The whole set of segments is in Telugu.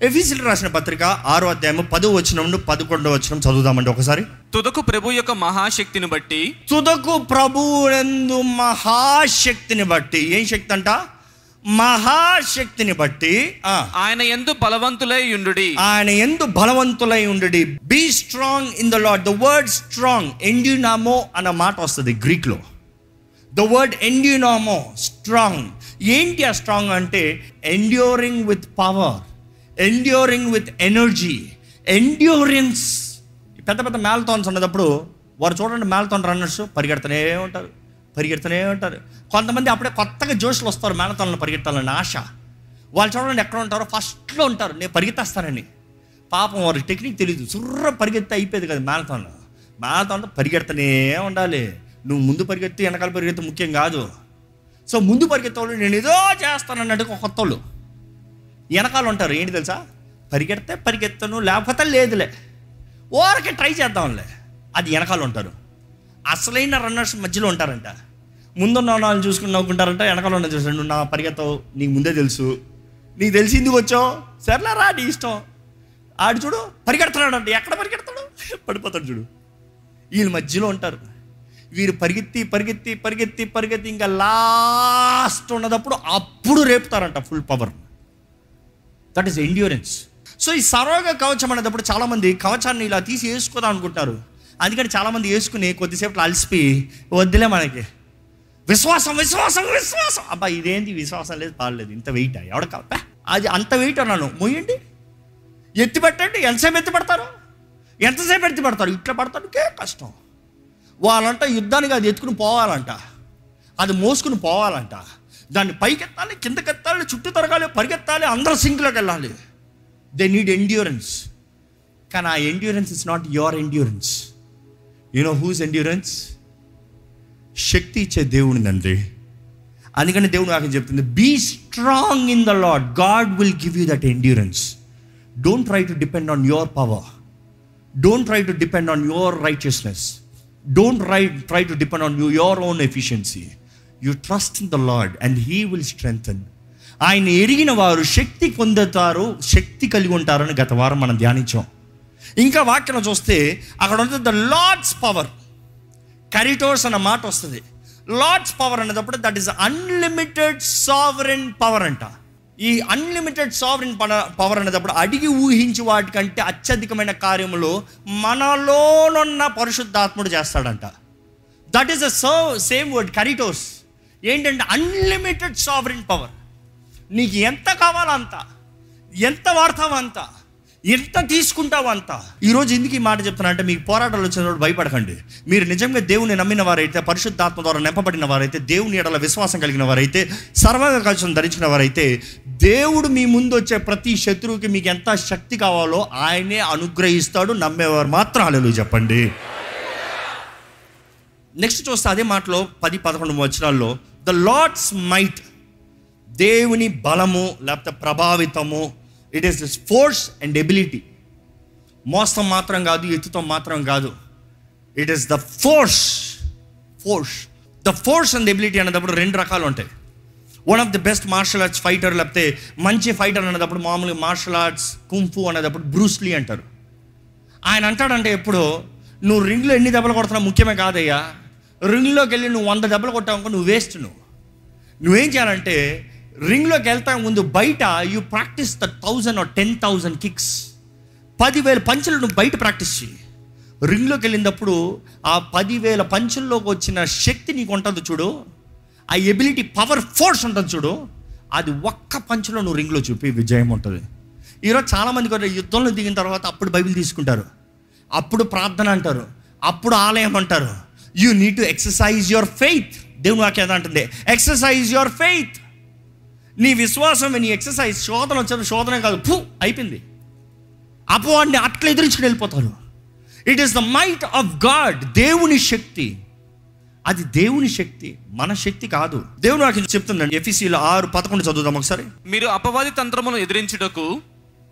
ఎఫీసీలు రాసిన పత్రిక ఆరో అధ్యాయం పదో వచనం నుండి పదకొండో వచనం చదువుదామండి ఒకసారి. తుదకు ప్రభు యొక్క మహాశక్తిని బట్టి తుదకు ప్రభువునందు మహాశక్తిని బట్టి ఏం శక్తి అంట? మహాశక్తిని బట్టి ఆయన ఎందు బలవంతులై యుండుడి ఆయన ఎందు బలవంతులై ఉండి be strong in the Lord the word strong ఎండ్యూనామో అన్న మాట వస్తుంది గ్రీక్లో ద వర్డ్ ఎండ్యూనామో స్ట్రాంగ్ ఏంటి ఆ స్ట్రాంగ్ అంటే enduring with power enduring with energy endurance పెద్ద పెద్ద మ్యాలథాన్స్ ఉన్నప్పుడు వారు చూడండి మ్యాలథాన్ రన్నర్స్ పరిగెడుతూనే ఉంటారు పరిగెడుతూనే ఉంటారు. కొంతమంది అప్పుడే కొత్తగా జోష్లు వస్తారు మ్యాలథాన్లో పరిగెత్తాలని ఆశ. వాళ్ళు చూడండి ఎక్కడ ఉంటారో ఫస్ట్లో ఉంటారు. నేను పరిగెత్తేస్తానని. పాపం వారి టెక్నిక్ తెలియదు సుర్ర పరిగెత్తే అయిపోయేది కదా మ్యారథాన్ మ్యారథాన్లో పరిగెడుతూనే ఉండాలి. నువ్వు ముందు పరిగెత్తి వెనకాల పరిగెత్తి ముఖ్యం కాదు. సో ముందు పరిగెత్తే వాళ్ళు నేను ఏదో చేస్తానన్నట్టుగా కొత్త వాళ్ళు వెనకాల ఉంటారు ఏంటి తెలుసా? పరిగెడితే పరిగెత్తను లేకపోతే లేదులే. ఓరకే ట్రై చేద్దాంలే. అది వెనకాల ఉంటారు అసలైన రన్నర్స్ మధ్యలో ఉంటారంట. ముందున్న వాళ్ళని చూసుకుని నవ్వుకుంటారంట వెనకాల ఉన్న చూసాను నా పరిగెత్తవు నీకు ముందే తెలుసు. నీకు తెలిసి ఎందుకు వచ్చావు? సర్లే రా నీ ఇష్టం. ఆడు చూడు పరిగెడుతున్నాడు అంటే ఎక్కడ పరిగెడతాడు పడిపోతాడు చూడు. వీళ్ళ మధ్యలో ఉంటారు. వీరు పరిగెత్తి పరిగెత్తి పరిగెత్తి పరిగెత్తి ఇంకా లాస్ట్ ఉన్నదప్పుడు అప్పుడు రేపుతారంట full power. That is endurance so ఈ సరోగ కవచం అనేటప్పుడు చాలామంది కవచాన్ని ఇలా తీసి వేసుకోదాం అనుకుంటారు. అందుకని చాలామంది వేసుకుని కొద్దిసేపు అలసిపోయి వద్దులే మనకి. విశ్వాసం విశ్వాసం విశ్వాసం. అబ్బా ఇదేంటి విశ్వాసం లేదు పాడలేదు. ఇంత వెయిట్ ఎవడ కావా అది అంత వెయిట్ అన్నాను. మొయ్యండి ఎత్తి పెట్టండి. ఎంతసేపు ఎత్తి పెడతారు? ఎంతసేపు ఎత్తి పెడతారు? ఇట్లా పడతాడుకే కష్టం. వాళ్ళంట యుద్ధానికి అది ఎత్తుకుని పోవాలంట. అది మోసుకుని పోవాలంట. దాన్ని పైకెత్తాలి కిందకెత్తాలి చుట్టూ తరగాలి పరిగెత్తాలి అందరూ సింక్లోకి వెళ్ళాలి. దే నీడ్ ఎండ్యూరెన్స్ కానీ ఆ endurance is not your endurance you know whose endurance శక్తి ఇచ్చే దేవుడినండి అందుకని దేవుడు నాకు చెప్తుంది be strong in the Lord God will give you that endurance don't try to depend on your power don't try to depend on your righteousness don't try try to depend on you your own efficiency you trust in the Lord and he will strengthen ఆయన ఎరిగిన వారు శక్తి పొందుతారు శక్తి కలిగి ఉంటారని గత వారం మనం ధ్యానించాం. ఇంకా వాక్యం చూస్తే అక్కడ ఉంటుంది ద లార్డ్స్ పవర్ కరిటోర్స్ అన్న మాట వస్తుంది. లార్డ్స్ పవర్ అనేటప్పుడు that is unlimited sovereign power అంట. ఈ అన్లిమిటెడ్ సావరెన్ పవర్ అనేటప్పుడు అడిగి ఊహించి వాటికంటే అత్యధికమైన కార్యములు మనలోనున్న పరిశుద్ధాత్ముడు చేస్తాడంట. That is a serve same word కరిటోస్. ఏంటంటే అన్లిమిటెడ్ సావరిన్ పవర్ నీకు ఎంత కావాలో అంత ఎంత వాడతావు అంత ఎంత తీసుకుంటావు అంత ఈరోజు ఎందుకు ఈ మాట చెప్తున్నా అంటే మీకు పోరాటాలు వచ్చినప్పుడు భయపడకండి. మీరు నిజంగా దేవుని నమ్మిన వారైతే పరిశుద్ధాత్మ ద్వారా నింపబడిన వారైతే దేవుని ఎడల విశ్వాసం కలిగిన వారైతే సర్వంగ ధరించిన వారైతే దేవుడు మీ ముందు వచ్చే ప్రతి శత్రువుకి మీకు ఎంత శక్తి కావాలో ఆయనే అనుగ్రహిస్తాడు నమ్మేవారు మాత్రం అలెలు చెప్పండి. నెక్స్ట్ చూస్తే అదే మాటలో పది పదకొండు వచనాల్లో ద లార్డ్స్ మైట్ దేవుని బలము లేకపోతే ప్రభావితము it is this force and ability మోసం మాత్రం కాదు ఎత్తుతో మాత్రం కాదు. It is the force force the force and ability అనేటప్పుడు రెండు రకాలు ఉంటాయి. One of the best martial arts fighter లేకపోతే మంచి ఫైటర్ అనేటప్పుడు మామూలుగా మార్షల్ ఆర్ట్స్ కుంఫు అనేటప్పుడు బ్రూస్లీ అంటారు. ఆయన అంటాడంటే ఎప్పుడు నువ్వు రింగ్లో ఎన్ని దెబ్బలు కొడుతున్నావు ముఖ్యమే కాదయ్యా. రింగ్లోకి వెళ్ళి నువ్వు వంద దెబ్బలు కొట్టావు నువ్వు వేస్ట్ నువ్వు. నువ్వేం చేయాలంటే రింగ్లోకి వెళ్తా ముందు బయట you practice the thousand or ten thousand kicks పదివేల పంచులు నువ్వు బయట ప్రాక్టీస్ చేయి రింగ్లోకి వెళ్ళినప్పుడు ఆ పదివేల పంచుల్లోకి వచ్చిన శక్తి నీకు ఉంటుంది చూడు. ఆ ఎబిలిటీ పవర్ ఫోర్స్ ఉంటుంది చూడు. అది ఒక్క పంచులో నువ్వు రింగ్లో చూపి విజయం ఉంటుంది. ఈరోజు చాలామంది కూడా యుద్ధంలో దిగిన తర్వాత అప్పుడు బైబిల్ తీసుకుంటారు. అప్పుడు ప్రార్థన అంటారు. అప్పుడు ఆలయం అంటారు. You need to exercise your faith దేవుని వాక్యం అంటుంది. ఎక్సర్సైజ్ యువర్ ఫెయిత్ నీ విశ్వాసం నీ ఎక్సర్సైజ్ శోధన వచ్చిన శోధన కాదు. ఫు అయిపోయింది. అపవాడిని అట్లా ఎదిరించుకుని వెళ్ళిపోతారు it is the might of God దేవుని శక్తి. అది దేవుని శక్తి మన శక్తి కాదు. దేవుని వాక్యం చెప్తుందండి. ఎఫీసీలో ఆరు పదకొండు చదువుదాం ఒకసారి. మీరు అపవాది తంత్రమును ఎదిరించుటకు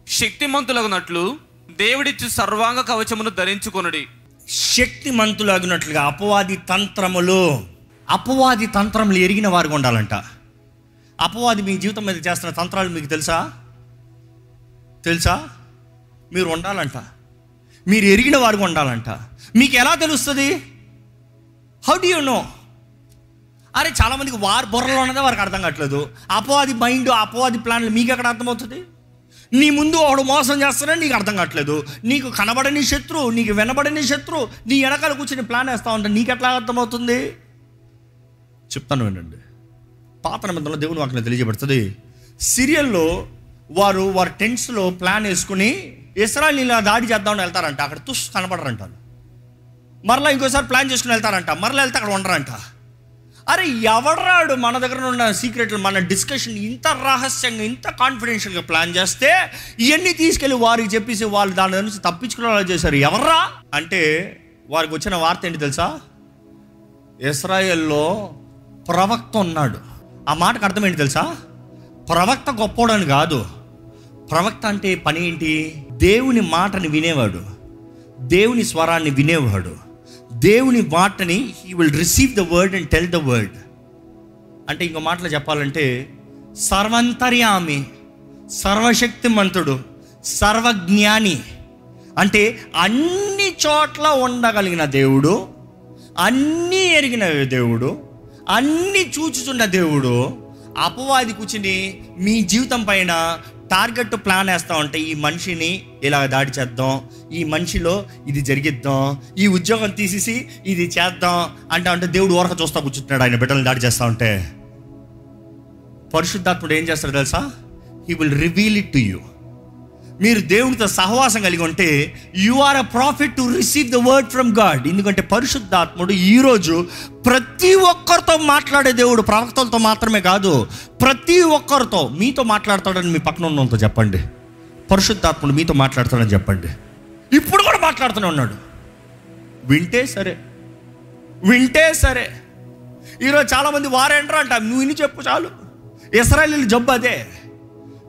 శక్తిమంతులగునట్లు దేవుడిచ్చు సర్వాంగ కవచమును ధరించుకొనుడి. శక్తిమంతులగినట్లుగా అపవాది తంత్రములు అపవాది తంత్రములు ఎరిగిన వారికి ఉండాలంట. అపవాది మీ జీవితం మీద చేస్తున్న తంత్రాలు మీకు తెలుసా? తెలుసా? మీరు ఉండాలంట. మీరు ఎరిగిన వారికి ఉండాలంట. మీకు ఎలా తెలుస్తుంది? హౌ డు యూ నో అరే చాలామందికి వారి బుర్రలో ఉన్నదే వారికి అర్థం కావట్లేదు. అపవాది మైండ్ అపవాది ప్లాన్లు మీకు ఎక్కడ అర్థమవుతుంది? నీ ముందు వాడు మోసం చేస్తానని నీకు అర్థం కావట్లేదు. నీకు కనబడని శత్రువు నీకు వినబడని శత్రువు నీ వెనకాల కూర్చొని ప్లాన్ వేస్తా ఉంటే నీకు ఎట్లా అర్థమవుతుంది? చెప్తాను వినండి. పాత నిబంధనలో దేవుని వాక్యం తెలియజేయబడుతుంది. సిరియల్లో వారు వారి టెంట్స్లో ప్లాన్ వేసుకుని ఇస్రాయల్ ఇలా దాడి చేద్దామని వెళ్తారంట. అక్కడ తుస్ కనబడరంట. మరలా ఇంకోసారి ప్లాన్ చేసుకుని వెళ్తారంట. మరలా వెళ్తే అక్కడ ఉండరంట. అరే ఎవడరాడు మన దగ్గర ఉన్న సీక్రెట్లు మన డిస్కషన్ ఇంత రహస్యంగా ఇంత కాన్ఫిడెన్షియల్గా ప్లాన్ చేస్తే ఇవన్నీ తీసుకెళ్ళి వారికి చెప్పేసి వాళ్ళు దాని నుంచి తప్పించుకునేలా చేశారు. ఎవర్రా? అంటే వారికి వచ్చిన వార్త ఏంటి తెలుసా? ఇస్రాయెల్లో ప్రవక్త ఉన్నాడు. ఆ మాటకు అర్థం ఏంటి తెలుసా? ప్రవక్త గొప్పోడని కాదు. ప్రవక్త అంటే పని ఏంటి? దేవుని మాటని వినేవాడు. దేవుని స్వరాన్ని వినేవాడు. దేవుని మాటని he will receive the word and tell the word అంటే ఇంకో మాటలు చెప్పాలంటే సర్వంతర్యామి సర్వశక్తిమంతుడు సర్వజ్ఞాని అంటే అన్ని చోట్ల ఉండగలిగిన దేవుడు అన్నీ ఎరిగిన దేవుడు అన్నీ చూచుచున్న దేవుడు అపవాది కూర్చుని మీ జీవితం పైన టార్గెట్ ప్లాన్ వేస్తా ఉంటే ఈ మనిషిని ఇలా దాడి చేద్దాం ఈ మనిషిలో ఇది జరిగిద్దాం ఈ ఉద్యోగం తీసేసి ఇది చేద్దాం అంటే అంటే దేవుడు ఓరక చూస్తా కూర్చుంటున్నాడు ఆయన బిడ్డలను దాడి చేస్తా ఉంటే. పరిశుద్ధాత్ముడు ఏం చేస్తాడు తెలుసా? He will reveal it to you మీరు దేవునితో సహవాసం కలిగి ఉంటే you are a prophet to receive the word from God ఎందుకంటే పరిశుద్ధాత్ముడు ఈరోజు ప్రతి ఒక్కరితో మాట్లాడే దేవుడు ప్రవక్తలతో మాత్రమే కాదు ప్రతి ఒక్కరితో మీతో మాట్లాడతాడని మీ పక్కన ఉన్నంతో చెప్పండి. పరిశుద్ధాత్ముడు మీతో మాట్లాడతాడని చెప్పండి. ఇప్పుడు కూడా మాట్లాడుతూనే ఉన్నాడు. వింటే సరే. వింటే సరే. ఈరోజు చాలామంది వారేంటారు అంట నువ్వు ఇన్ని చెప్పు చాలు. ఇస్రాయలీల జబ్బు అదే.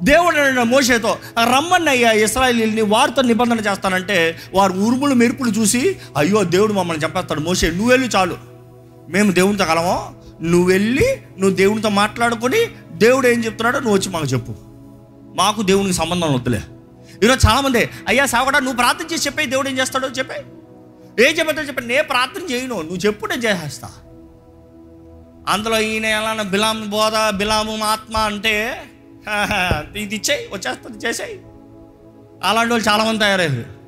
దేవుడు అన్నాడు మోషేతో రమ్మన్నయ్యా ఇస్రాయలీని వారితో నిబంధన చేస్తానంటే వారు ఉరుములు మెరుపులు చూసి అయ్యో దేవుడు మమ్మల్ని చెప్పేస్తాడు మోసే నువ్వు వెళ్ళి చాలు. మేము దేవునితో కలము. నువ్వు వెళ్ళి నువ్వు దేవునితో మాట్లాడుకొని దేవుడు ఏం చెప్తున్నాడో నువ్వు వచ్చి మాకు చెప్పు. మాకు దేవునికి సంబంధం వద్దులే. ఈరోజు చాలామంది అయ్యా సాగుడా నువ్వు ప్రార్థన చేసి చెప్పే దేవుడు ఏం చేస్తాడో చెప్పే? ఏం చెప్పాడో చెప్పి? నేను ప్రార్థన చేయను నువ్వు చెప్పు నేను చేసేస్తా. అందులో ఈయన ఎలా బిలాము బోధ బిలాము ఆత్మ అంటే ఇది ఇచ్చేయి వచ్చేస్తుంది చేసేయి. అలాంటి వాళ్ళు చాలామంది తయారయ్యారు.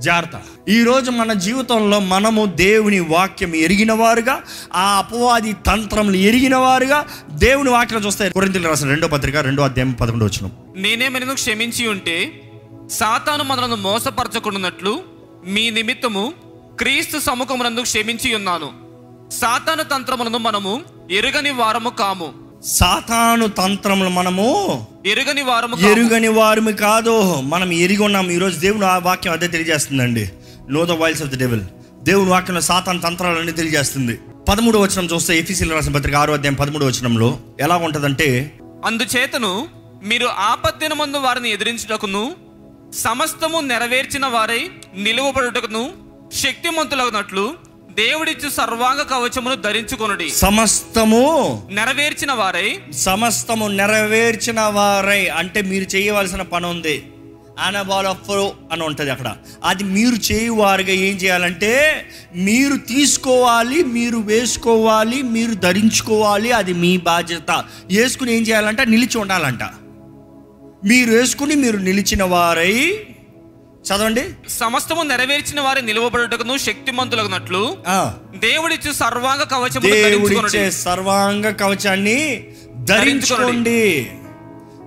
జాగ్రత్త. ఈరోజు మన జీవితంలో మనము దేవుని వాక్యం ఎరిగిన వారుగా ఆ అపవాది తంత్రములు ఎరిగిన వారుగా దేవుని వాక్యం చూస్తే కొరింతలు రాసిన రెండో పత్రిక రెండో అధ్యాయం పదకొండు వచ్చిన నేనేమైనా క్షమించి ఉంటే సాతాను మనలను మోసపరచకుండానట్లు మీ నిమిత్తము క్రీస్తు సముఖమునందు క్షమించి ఉన్నాను. సాతాను తంత్రములను మనము ఎరుగని వారము కాము. సాతాను తంత్రములు మనము ఎరుగని వారము. ఎరుగని వారిని కాదు. మనం ఎరిగి ఉన్నాం. ఈరోజు దేవుని ఆ వాక్యం అదే తెలియజేస్తుందండి. Know the voice of the devil దేవుని వాక్యంలో సాతాన్ తంత్రాలన్నీ తెలియజేస్తుంది. పదమూడు వచనం చూస్తే ఎఫీసీల రాసిన పత్రిక ఆరో అధ్యాయం పదమూడు వచనంలో ఎలా ఉంటుందంటే అందుచేతను మీరు ఆపత్తిన మందు వారిని ఎదిరించుటకును సమస్తము నెరవేర్చిన వారై నిలువబడుటకును శక్తిమంతులగినట్లు దేవుడిచ్చు సర్వాంగ కవచమును ధరించుకొనుడి. సమస్తము నెరవేర్చిన వారై. సమస్తము నెరవేర్చిన వారై. అంటే మీరు చేయవలసిన పని ఉంది అనబాలఫ్రో అని ఉంటుంది అక్కడ. అది మీరు చేయువారుగా ఏం చేయాలంటే మీరు తీసుకోవాలి మీరు వేసుకోవాలి మీరు ధరించుకోవాలి అది మీ బాధ్యత. వేసుకుని ఏం చేయాలంటే? నిలిచి ఉండాలంట. మీరు వేసుకుని మీరు నిలిచిన వారై చదవండి. సమస్తము నెరవేర్చిన వారి నిలువబడుటకును శక్తిమంతులగినట్లు ఆ, దేవుడిచ్చు సర్వాంగ కవచమును దేవుడిచ్చే సర్వాంగ కవచాన్ని ధరించుకోండి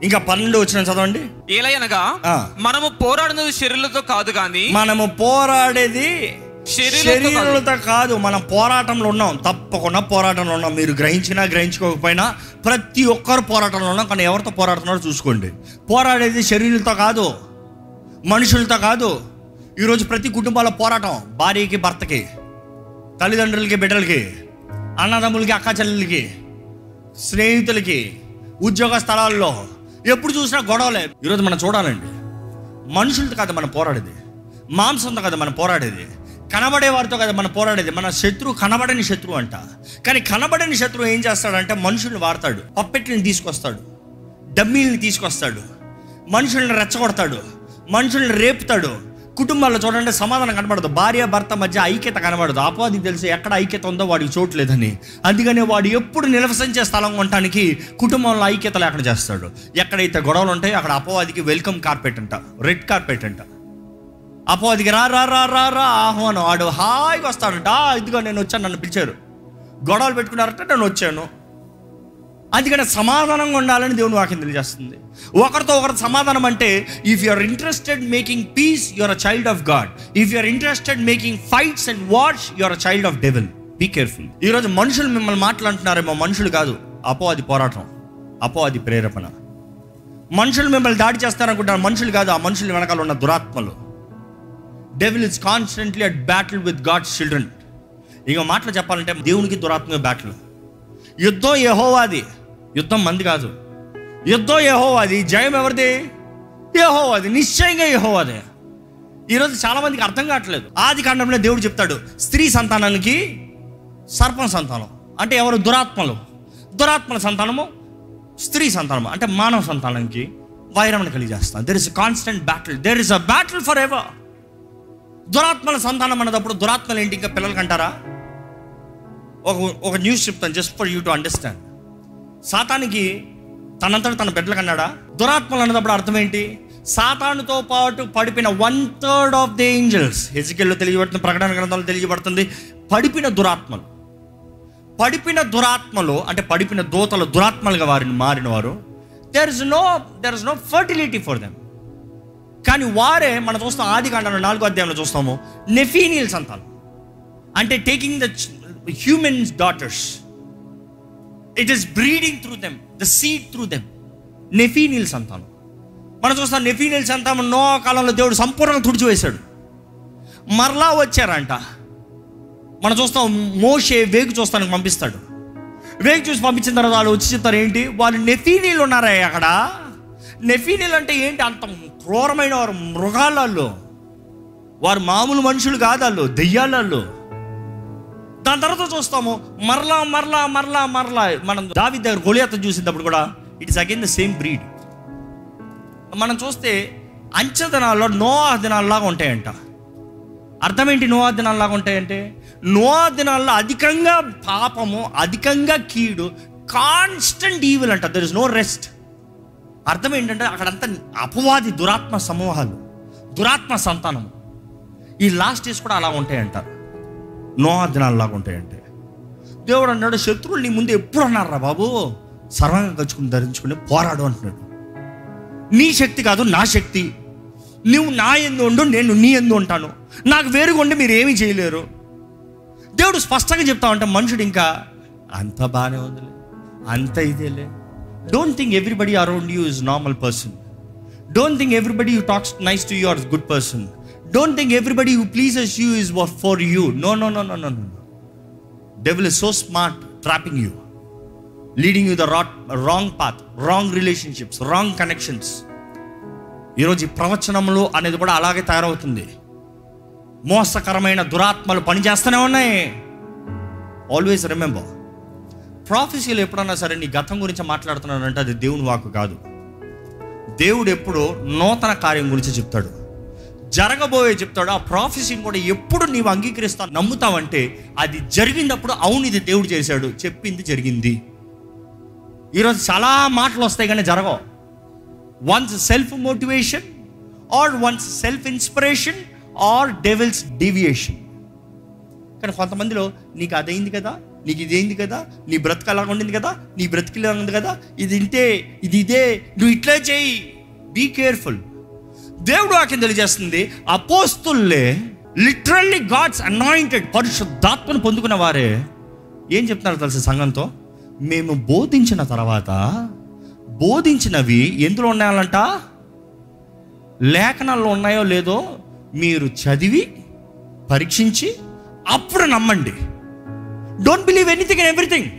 ఇంకా పన్నెండు వచ్చిన చదవండి. ఏలయనగా. మనము పోరాడినది శరీరులతో కాదు గాని మనము పోరాడేది శరీరులతో కాదు. శరీరాలతో కాదు మనం పోరాటంలో ఉన్నాం. తప్పకుండా పోరాటంలో ఉన్నాం. మీరు గ్రహించినా గ్రహించుకోకపోయినా ప్రతి ఒక్కరు పోరాటంలో ఉన్నాం. కానీ ఎవరితో పోరాడుతున్నారో చూసుకోండి. పోరాడేది శరీరాలతో కాదు. మనుషులతో కాదు. ఈరోజు ప్రతి కుటుంబాల పోరాటం భార్యకి భర్తకి తల్లిదండ్రులకి బిడ్డలకి అన్నదమ్ములకి అక్క చెల్లెలకి స్నేహితులకి ఉద్యోగ స్థలాల్లో ఎప్పుడు చూసినా గొడవలే. ఈరోజు మనం చూడాలండి. మనుషులతో కాదు మనం పోరాడేది. మాంసంతో కదా మనం పోరాడేది. కనబడే వారితో కదా మనం పోరాడేది. మన శత్రువు కనబడని శత్రువు అంట. కానీ కనబడని శత్రువు ఏం చేస్తాడంటే మనుషుల్ని వాడతాడు. పప్పెట్లను తీసుకొస్తాడు. డమ్మీల్ని తీసుకొస్తాడు. మనుషుల్ని రెచ్చగొడతాడు. మనుషుల్ని రేపుతాడు. కుటుంబాల్లో చూడండి సమాధానం కనబడదు. భార్య భర్త మధ్య ఐక్యత కనబడదు. అపవాదికి తెలిసి ఎక్కడ ఐక్యత ఉందో వాడికి చోట్లేదని అందుకనే వాడు ఎప్పుడు నివసించే స్థలం ఉండటానికి కుటుంబంలో ఐక్యత లేకుండా చేస్తాడు. ఎక్కడైతే గొడవలు ఉంటాయో అక్కడ అపవాదికి వెల్కమ్ కార్పెట్ అంట రెడ్ కార్పెట్ అంట. అపవాదికి రా రా రా రా రా ఆహ్వానం వాడు హాయిగా వస్తాడంట. ఇదిగో నేను వచ్చాను నన్ను పిలిచారు. గొడవలు పెట్టుకున్నారంటే నేను వచ్చాను. అందుకని సమాధానంగా ఉండాలని దేవుని వాక్యం తెలియజేస్తుంది. ఒకరితో ఒకరు సమాధానం అంటే if you are interested making peace you're a child of God if you are interested making fights and wars you're a child of devil be careful ఈరోజు మనుషులు మిమ్మల్ని మాట్లాడుతున్నారేమో మనుషులు కాదు. అపో అది పోరాటం. అపో అది ప్రేరేపణ. మనుషులు మిమ్మల్ని దాడి చేస్తారనుకుంటారు మనుషులు కాదు. ఆ మనుషుల వెనకాల ఉన్న దురాత్మలు. Devil is constantly at battle with God's children ఇక మాటలు చెప్పాలంటే దేవునికి దురాత్మ బ్యాటిల్ యుద్ధం యహోవాది. యుద్ధం మంది కాదు. యుద్ధం యెహోవాది జయం ఎవరిది? యెహోవాది నిశ్చయంగా యెహోవాదే. ఈరోజు చాలా మందికి అర్థం కావట్లేదు. ఆది కాండంలో దేవుడు చెప్తాడు స్త్రీ సంతానానికి సర్పం సంతానం. అంటే ఎవరు? దురాత్మలు. దురాత్మల సంతానము స్త్రీ సంతానము. అంటే మానవ సంతానానికి వైరమణ కలిగజేస్తాను there is constant battle there is a battle forever దురాత్మల సంతానం అన్నదప్పుడు దురాత్మలు ఏంటి? ఇంకా పిల్లలకి అంటారా? ఒక ఒక న్యూస్ చెప్తాను just for you to understand సాతానికి తనంతట తన బిడ్డలకు అన్నాడా దురాత్మలు అన్నదప్పుడు అర్థం ఏంటి సాతానుతో పాటు పడిపిన one third of the angels హెజికల్లో తెలియబడుతుంది ప్రకటన గ్రంథంలో తెలియబడుతుంది పడిపిన దురాత్మలు. పడిపిన దురాత్మలు అంటే పడిపిన దూతలు దురాత్మలుగా వారిని మారిన వారు there is no there is no fertility for them కానీ వారే మనం చూస్తాం ఆది కాండంలో నాలుగో అధ్యాయంలో చూస్తాము నెఫీనియల్ సంతానం అంటే taking the humans daughters it is breeding through them the seed through them నెఫీనిల్స్ సంతానం. మనం చూస్తాం నెఫీనిల్స్ సంతానం నో కాలంలో దేవుడు సంపూర్ణంగా తుడిచివేశాడు. మరలా వచ్చారంట. మనం చూస్తాం మోషే వేగు చూస్తానికి పంపిస్తాడు. వేగు చూసి పంపించిన తర్వాత వాళ్ళు వచ్చి చెప్తారు ఏంటి? వాళ్ళు నెఫీనీలు ఉన్నారా అక్కడ? నెఫీనీలు అంటే ఏంటి? అంత క్రూరమైన వారు మృగాలలో వారు మామూలు మనుషులు కాదు వాళ్ళు దెయ్యాలలో దాని తర్వాత చూస్తాము మరలా మరలా మరలా మరలా. మనం దావి దగ్గర గొలియాత చూసినప్పుడు కూడా it is again the same breed మనం చూస్తే అంచె దినాల్లో నోవా దినాల్లాగా ఉంటాయంట. అర్థం ఏంటి నోవా దినాల్లాగా ఉంటాయంటే? నోవా దినాల్లో అధికంగా పాపము అధికంగా కీడు కాన్స్టెంట్ ఈవిల్ అంట. దర్ ఇస్ నో రెస్ట్ అర్థం ఏంటంటే అక్కడంతా అపవాది దురాత్మ సమూహాలు దురాత్మ సంతానం ఈ లాస్ట్ డేస్ కూడా అలా ఉంటాయంటారు నోవా ఉంటాయంటే. దేవుడు అన్నాడు శత్రువులు నీ ముందు ఎప్పుడు అన్నారా బాబు? సర్వంగా కలుచుకుని ధరించుకుని పోరాడు అంటున్నాడు. నీ శక్తి కాదు నా శక్తి. నువ్వు నా ఎందు ఉండు నేను నీ ఎందు ఉంటాను. నాకు వేరుగా ఉండి మీరు ఏమీ చేయలేరు. దేవుడు స్పష్టంగా చెప్తా ఉంటే మనుషుడు ఇంకా అంత బాగానే ఉందిలే అంత ఇదేలే. Don't think everybody around you is normal person don't think everybody you talks nice to you are good person don't think everybody who pleases you is for you no no no no no no devil is so smart trapping you leading you the rot wrong path wrong relationships wrong connections ఈరోజు ఈ ప్రవచనములు అనేది కూడా అలాగే తయారవుతుంది. మోసకరమైన దురాత్మలు పనిచేస్తూనే ఉన్నాయి. ఆల్వేస్ రిమెంబర్ ప్రాఫెసీలు ఎప్పుడన్నా సరే నీ గతం గురించి మాట్లాడుతున్నానంటే అది దేవుని వాకు కాదు. దేవుడు ఎప్పుడు నూతన కార్యం గురించి చెప్తాడు. జరగబోయే చెప్తాడు. ఆ ప్రాఫెసీని కూడా ఎప్పుడు నీవు అంగీకరిస్తా నమ్ముతావంటే అది జరిగినప్పుడు అవును ఇది దేవుడు చేశాడు చెప్పింది జరిగింది. ఈరోజు చాలా మాటలు వస్తాయి కానీ జరగవు. One's self motivation or one's self inspiration or devil's deviation కానీ కొంతమందిలో నీకు అదైంది కదా నీకు ఇదేంది కదా నీ బ్రతుకు అలాగ ఉండింది కదా నీ బ్రతుకు ఇలా ఉంది కదా ఇది ఇంతే ఇది ఇదే నువ్వు ఇట్లా చేయి. బీ కేర్ఫుల్ దేవుడు వాక్యం తెలియజేస్తుంది అపోస్తుల్లే లిటరల్లీ గాడ్స్ అనాయింటెడ్ పరిశుద్ధాత్మను పొందుకున్న వారే. ఏం చెప్తున్నారు తెలుసు సంఘంతో? మేము బోధించిన తర్వాత బోధించినవి ఎందులో ఉన్నాయాలంట లేఖనాల్లో ఉన్నాయో లేదో మీరు చదివి పరీక్షించి అప్పుడు నమ్మండి. Don't believe anything and everything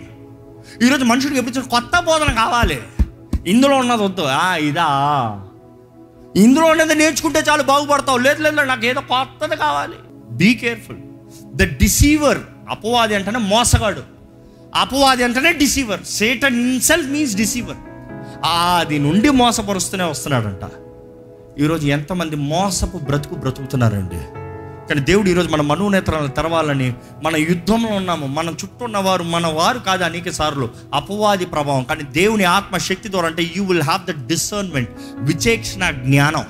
ఈరోజు మనుషుడికి ఎప్పుడు కొత్త బోధన కావాలి? ఇందులో ఉన్నది వద్దు. ఇదా ఇందులో ఉన్నది నేర్చుకుంటే చాలు బాగుపడతావు. లేదు లేదు నాకు ఏదో కొత్తది కావాలి. బీ కేర్ఫుల్ ద డిసీవర్ అపవాది అంటేనే మోసగాడు. అపవాది అంటేనే deceiver Satan in self means deceiver అది నుండి మోసపరుస్తూనే వస్తున్నాడంట. ఈరోజు ఎంతమంది మోసపు బ్రతుకు బ్రతుకుతున్నారండి? కానీ దేవుడు ఈరోజు మన మనోనేత్రాలను తెరవాలని మన యుద్ధంలో ఉన్నాము. మన చుట్టూ ఉన్నవారు మన వారు కాదు అనేక సార్లు అపవాది ప్రభావం. కానీ దేవుని ఆత్మ శక్తి ద్వారా అంటే you will have the discernment విచేక్షణ జ్ఞానం.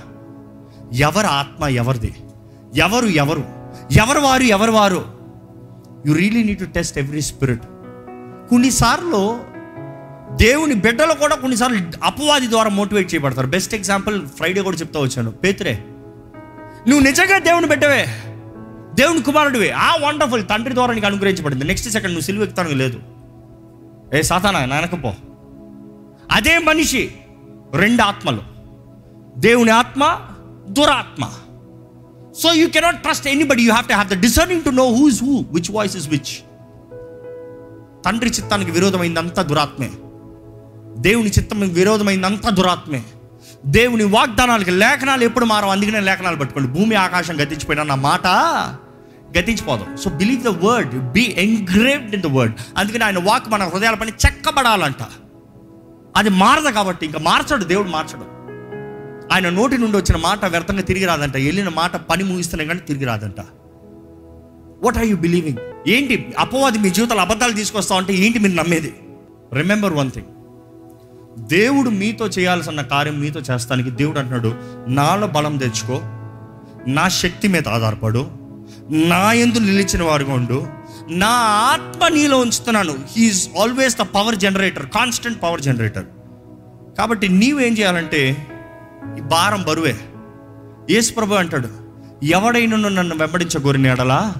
ఎవరు ఆత్మ ఎవరిది? ఎవరు ఎవరు? ఎవరు వారు? ఎవరు వారు? You really need to test every spirit కొన్నిసార్లు దేవుని బిడ్డలు కూడా కొన్నిసార్లు అపవాది ద్వారా మోటివేట్ చేయబడతారు. బెస్ట్ ఎగ్జాంపుల్ ఫ్రైడే కూడా చెప్తా వచ్చాను. పేతురే నువ్వు నిజంగా దేవుని బిడ్డవే. దేవుని కుమారుడివే. ఆ వండర్ఫుల్ తండ్రి ద్వారా నీకు అనుగ్రహించబడింది. నెక్స్ట్ సెకండ్ నువ్వు సిలువ ఎక్కుతానికి లేదు. ఏ సాతానా వెనకపో అదే మనిషి రెండు ఆత్మలు. దేవుని ఆత్మ దురాత్మ. So you cannot trust anybody you have to have the discerning to know who is who which voice is which తండ్రి చిత్తానికి విరోధమైందంతా దురాత్మే. దేవుని చిత్తం విరోధమైందంతా దురాత్మే. దేవుని వాగ్దానాలకి లేఖనాలు ఎప్పుడు మారం అందుకనే లేఖనాలు పట్టుకోండి. భూమి ఆకాశం గతించిపోయినా నా మాట గతించిపోదాం. So believe the word be engraved in the word అందుకని ఆయన వాక్ మన హృదయాల పని చెక్కబడాలంట. అది మారదు కాబట్టి ఇంకా మార్చడు దేవుడు మార్చడు. ఆయన నోటి నుండి వచ్చిన మాట వ్యర్థంగా తిరిగి రాదంట. వెళ్ళిన మాట పని ముగిస్తున్నాయి కానీ తిరిగి రాదంట. వాట్ ఆర్ యూ బిలీవింగ్ ఏంటి? అపవాది మీ జీవితాలు అబద్ధాలు తీసుకొస్తా ఉంటే ఏంటి మీరు నమ్మేది? రిమెంబర్ వన్ థింగ్ దేవుడు మీతో చేయాల్సిన కార్యం మీతో చేస్తానికి దేవుడు అంటున్నాడు నాలో బలం తెచ్చుకో నా శక్తి మీద ఆధారపడు నా ఎందు నిలిచిన వారుగా ఉండు నా ఆత్మ నీలో ఉంచుతున్నాను. He is always the power generator constant power generator కాబట్టి నీవేం చేయాలంటే ఈ భారం బరువే. యేసు ప్రభు అంటాడు ఎవడైనా నన్ను వెంబడించగోరిన ఎడలా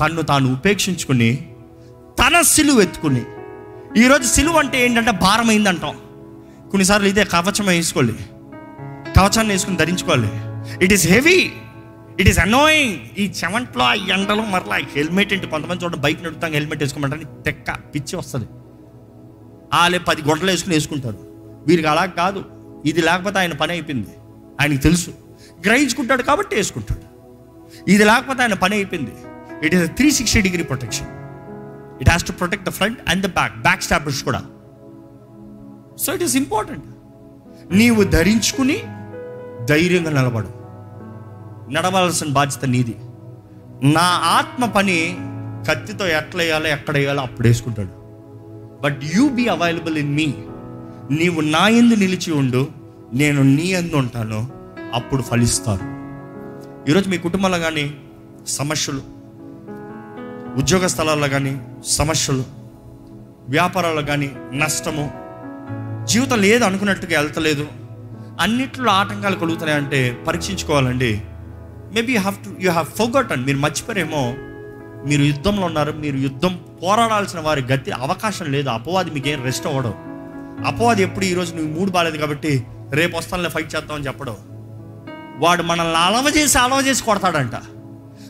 తన్ను తాను ఉపేక్షించుకుని తన సిలువ ఎత్తుకుని. ఈరోజు సిలువ అంటే ఏంటంటే భారమైందంటాం. కొన్నిసార్లు ఇదే కవచం వేసుకోవాలి కవచాన్ని వేసుకుని ధరించుకోవాలి. It is heavy it is annoying ఈ చెమంట్లో ఆ ఎండలో మరలా హెల్మెట్ ఏంటి? కొంతమంది చూడండి బైక్ నడుపుతాం హెల్మెట్ వేసుకోమంటారని తెక్క పిచ్చి వస్తుంది. వాళ్ళే పది గొడవలు వేసుకుని వేసుకుంటారు. వీరికి అలా కాదు. ఇది లేకపోతే ఆయన పని అయిపోయింది. ఆయనకి తెలుసు. గ్రహించుకుంటాడు కాబట్టి వేసుకుంటాడు. ఇది లేకపోతే ఆయన పని అయిపోయింది. It is three sixty degree protection it has to protect the front and the back back establish కూడా. సో ఇట్ ఈస్ ఇంపార్టెంట్ నీవు ధరించుకుని ధైర్యంగా నిలబడు నడవాల్సిన బాధ్యత నీది. నా ఆత్మ పని కత్తితో ఎట్లా వేయాలో ఎక్కడ వేయాలో అప్పుడు వేసుకుంటాడు. But you be available in me నీవు నా ఎందు నిలిచి ఉండు. నేను నీ ఎందు ఉంటాను. అప్పుడు ఫలిస్తారు. ఈరోజు మీ కుటుంబంలో కానీ సమస్యలు ఉద్యోగ స్థలాల్లో కానీ సమస్యలు వ్యాపారాల్లో కానీ నష్టము జీవితం లేదు అనుకున్నట్టుగా వెళ్తలేదు. అన్నిట్లో ఆటంకాలు కలుగుతున్నాయంటే పరీక్షించుకోవాలండి. Maybe you have to you have forgotten మీరు మర్చిపోయారేమో మీరు యుద్ధంలో ఉన్నారు. మీరు యుద్ధం పోరాడాల్సిన వారి గతి అవకాశం లేదు. అపవాది మీకేం రెస్ట్ అవ్వడం. అపవాది ఎప్పుడు ఈరోజు నువ్వు మూడు బాగాలేదు కాబట్టి రేపు వస్తానులే ఫైట్ చేద్దామని చెప్పడం. వాడు మనల్ని అలవ చేసి అలవ చేసి కొడతాడంట.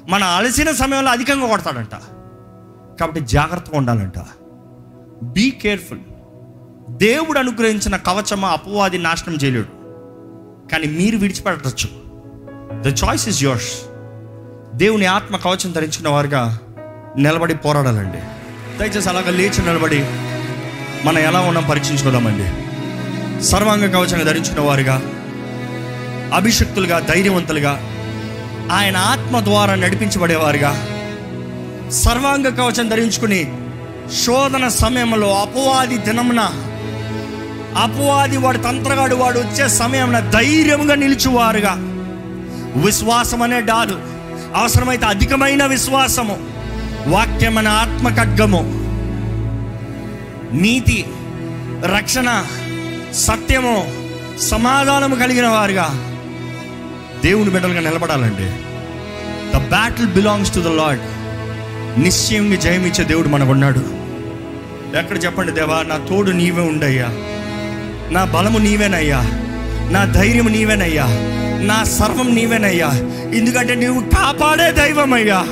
మన అలసిన సమయంలో అధికంగా కొడతాడంట. కాబట్టి జాగ్రత్తగా ఉండాలంట. బీ కేర్ఫుల్ దేవుడు అనుగ్రహించిన కవచమా అపవాది నాశనం చేయలేడు. కానీ మీరు విడిచిపెట్టచ్చు. ద చాయిస్ ఇస్ యోర్స్ దేవుని ఆత్మ కవచం ధరించిన వారుగా నిలబడి పోరాడాలండి. దయచేసి అలాగ లేచి నిలబడి మనం ఎలా ఉన్నాం పరీక్షించుకోదామండి. సర్వాంగ కవచంగా ధరించిన వారుగా అభిషక్తులుగా ధైర్యవంతులుగా ఆయన ఆత్మ ద్వారా నడిపించబడేవారుగా సర్వాంగ కవచం ధరించుకుని శోధన సమయంలో అపవాది దినమున అపవాది వాడు తంత్రగాడు వాడు వచ్చే సమయంలో ధైర్యంగా నిలిచివారుగా. విశ్వాసం అనే డాలు అవసరమైతే అధికమైన విశ్వాసము. వాక్యమైన ఆత్మ ఖడ్గము నీతి రక్షణ సత్యము సమాధానము కలిగిన వారుగా. దేవుని బిడ్డలుగా నిలబడాలండి. The battle belongs to the lord నిశ్చయంగా జయమిచ్చే దేవుడు మనకున్నాడు. ఎక్కడ చెప్పండి దేవా నా తోడు నీవే ఉండయ్యా. నా బలము నీవేనయ్యా. నా ధైర్యం నీవేనయ్యా. నా సర్వం నీవేనయ్యా. ఎందుకంటే నీవు కాపాడే దైవం అయ్యా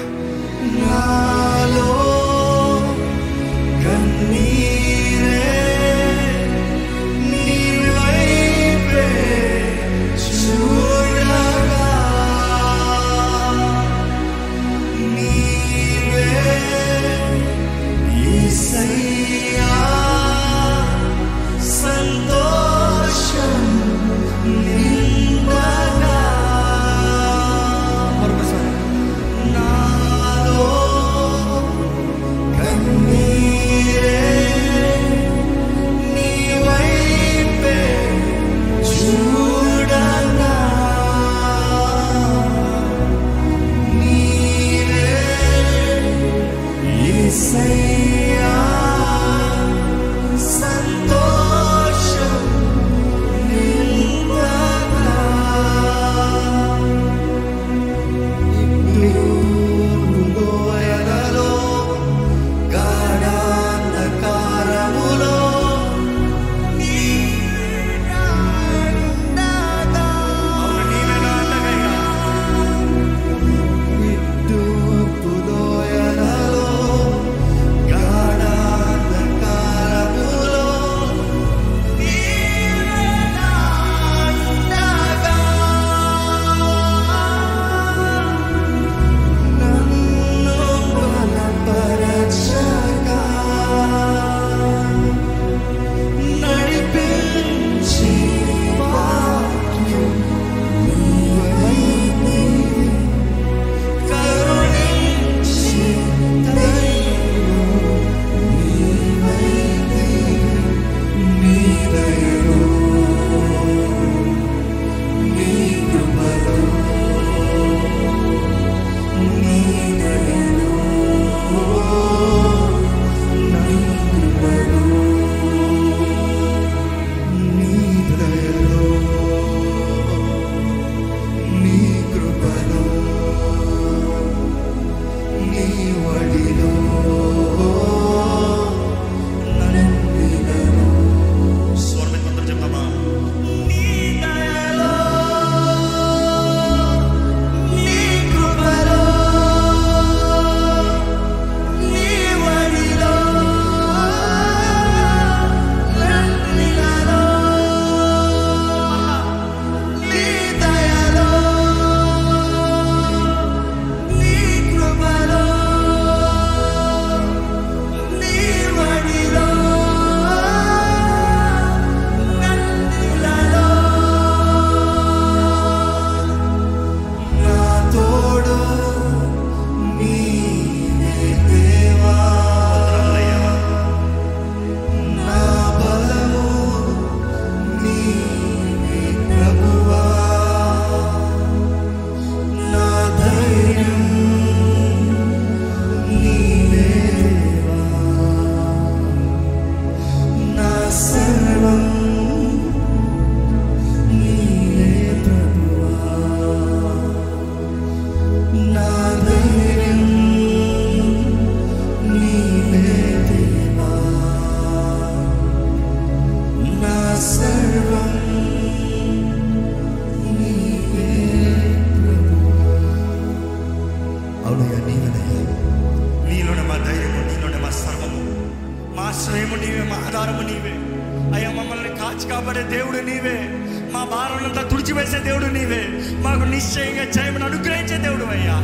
తుడిచివేసే దేవుడు నీవే. మాకు నిశ్చయంగా జయమును అనుగ్రహించే దేవుడు అయ్యా.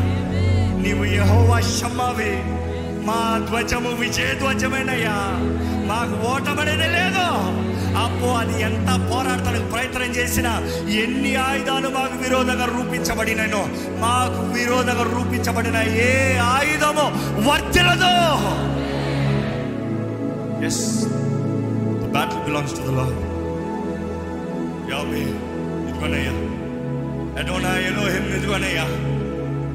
నీవు యహోవా షమ్మావి మా ధ్వజము విజయ ధ్వజమేనయ్యా. మాకు ఓటమనేది లేదు. అప్పు అది ఎంత పోరాడటానికి ప్రయత్నం చేసినా ఎన్ని ఆయుధాలు మాకు విరోధంగా రూపించబడినో మాకు విరోధంగా రూపించబడిన ఏ ఆయుధము వర్తిలదు yes the battle belongs to the lord Yahweh ఇదిగోనయ్యా ఎడోనా ఎలోహిం ఇదిగోనయ్యా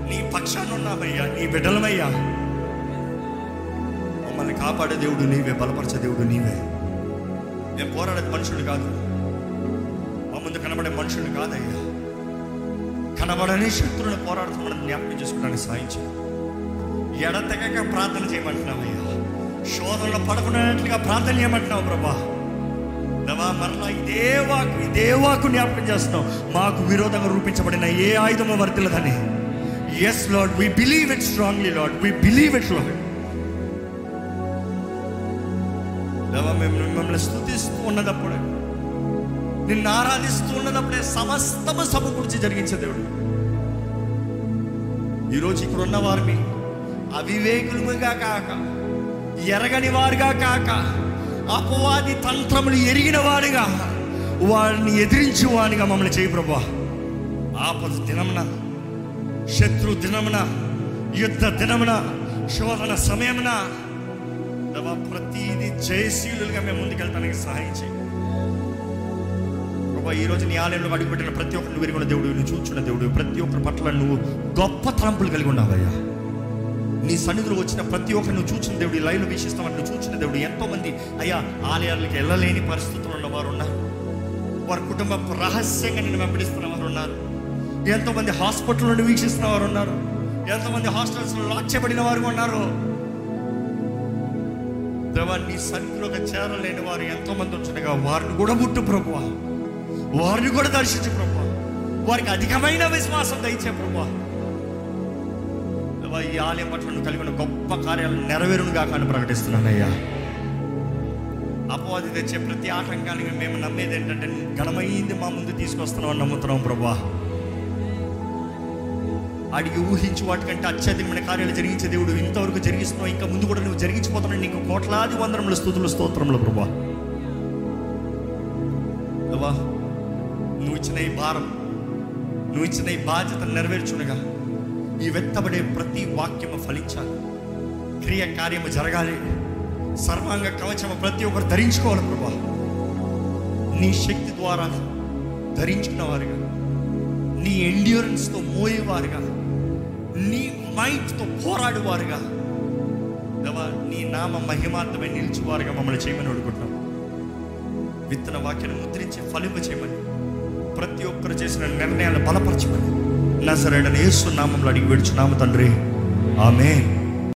నీ పక్షాన ఉన్నామయ్యా నీ బిడ్డలమయ్యా. మమ్మల్ని కాపాడే దేవుడు నీవే బలపరిచే దేవుడు నీవే. నేను పోరాడే మనుషుడు కాదు. మా ముందు కనబడే మనుషుడు కాదయ్యా. కనబడని శత్రువుని పోరాడుతున్నాడని జ్ఞాపకం చేసుకోవడానికి సాయించు ఎడతెగక ప్రార్థన చేయమంటున్నామయ్యా. శోధనలో పడకున్నట్లుగా ప్రార్థన చేయమంటున్నావు ప్రభా. దేవా మరలా ఇదే వాకు ఇదే వాకు జ్ఞాపకం చేస్తున్నాం. మాకు విరోధంగా రూపించబడిన ఏ ఆయుధము వర్తిలదని yes lord we believe it strongly lord we believe it lord దేవా మేము మిమ్మల్ని స్థుతిస్తూ ఉన్నదప్పుడే. నిన్ను ఆరాధిస్తూ ఉన్నదప్పుడే సమస్తము సమకూర్చి జరిగించే దేవుడు. ఈరోజు ఇక్కడ ఉన్న వారిని అవివేకులుగా కాక ఎరగని వారుగా కాక అపవాది తంత్రములు ఎరిగిన వాడిగా వారిని ఎదిరించి వాడిగా మమ్మల్ని చేయి ప్రభా. ఆపద దినమున శత్రు దినమున యుద్ధ దినమున శోధన సమయమున ప్రతిదీ జయశీలుగా మేము ముందుకెళ్తానికి సహాయం చేయి. ప్రభా ఈ రోజు నీ ఆలయంలో అడుగుపెట్టిన ప్రతి ఒక్కరిని విరిగిన దేవుడు నువ్వు చూచున్న దేవుడు ప్రతి ఒక్కరి పట్ల నువ్వు గొప్ప తలంపులు కలిగి ఉన్నావయ్యా. నీ సన్నిధిలో వచ్చిన ప్రతి ఒక్కరు నువ్వు చూచిన దేవుడు లైవ్లో వీక్షిస్తామని నువ్వు చూచిన దేవుడు ఎంతోమంది అయ్యా ఆలయాలకు వెళ్ళలేని పరిస్థితులు ఉన్న వారు ఉన్నారు వారి కుటుంబం రహస్యంగా నిన్ను వెంబడిస్తున్న వారు ఉన్నారు ఎంతోమంది హాస్పిటల్ నుండి వీక్షిస్తున్న వారు ఉన్నారు ఎంతమంది హాస్టల్స్లో లాక్ చేయబడిన వారు ఉన్నారు. దేవా నీ సన్నిధిలోకి చేరలేని వారు ఎంతోమంది ఉంటుండగా వారిని కూడా ముట్టు ప్రభువా. వారిని కూడా దర్శించు ప్రభు వారికి అధికమైన విశ్వాసం దయచే ప్రభు ఈ ఆలయం పట్ల నువ్వు కలిగిన గొప్ప కార్యాలు నెరవేరునుగా కానీ ప్రకటిస్తున్నానయ్యా. అపవాది తెచ్చే ప్రతి ఆటంకానికి మేము నమ్మేది ఏంటంటే ఘనమైంది మా ముందు తీసుకొస్తున్నాం అని నమ్ముతున్నాం ప్రభా అడిగి ఊహించి వాటికంటే అత్యధికమైన కార్యాలు జరిగించే దేవుడు ఇంతవరకు జరిగిస్తున్నావు ఇంకా ముందు కూడా నువ్వు జరిగించిపోతున్నావు నీకు కోట్లాది వందరముల స్థుతులు స్తోత్రములు ప్రభా నువ్వు ఇచ్చిన ఈ భారం నువ్వు ఇచ్చిన ఈ బాధ్యత నెరవేర్చునుగా. ఈ వెత్తబడే ప్రతి వాక్యము ఫలించాలి. క్రియ కార్యము జరగాలి. సర్వాంగ కవచము ప్రతి ఒక్కరు ధరించుకోవాలి ప్రభా. నీ శక్తి ద్వారా ధరించుకున్న వారుగా నీ ఎండ్యూరెన్స్తో మోయేవారుగా. నీ మైండ్తో పోరాడువారుగా. దేవా నీ నామ మహిమార్థమై నిలిచేవారుగా మమ్మల్ని చేయమని అడుగుతున్నాం. విత్తన వాక్యాన్ని ముద్రించి ఫలింప చేయమని ప్రతి ఒక్కరు చేసిన నిర్ణయాలు బలపరచమని నజరేడని సరైన యేసు నామంలో అడిగి విడుచున్నాము తండ్రి. ఆమె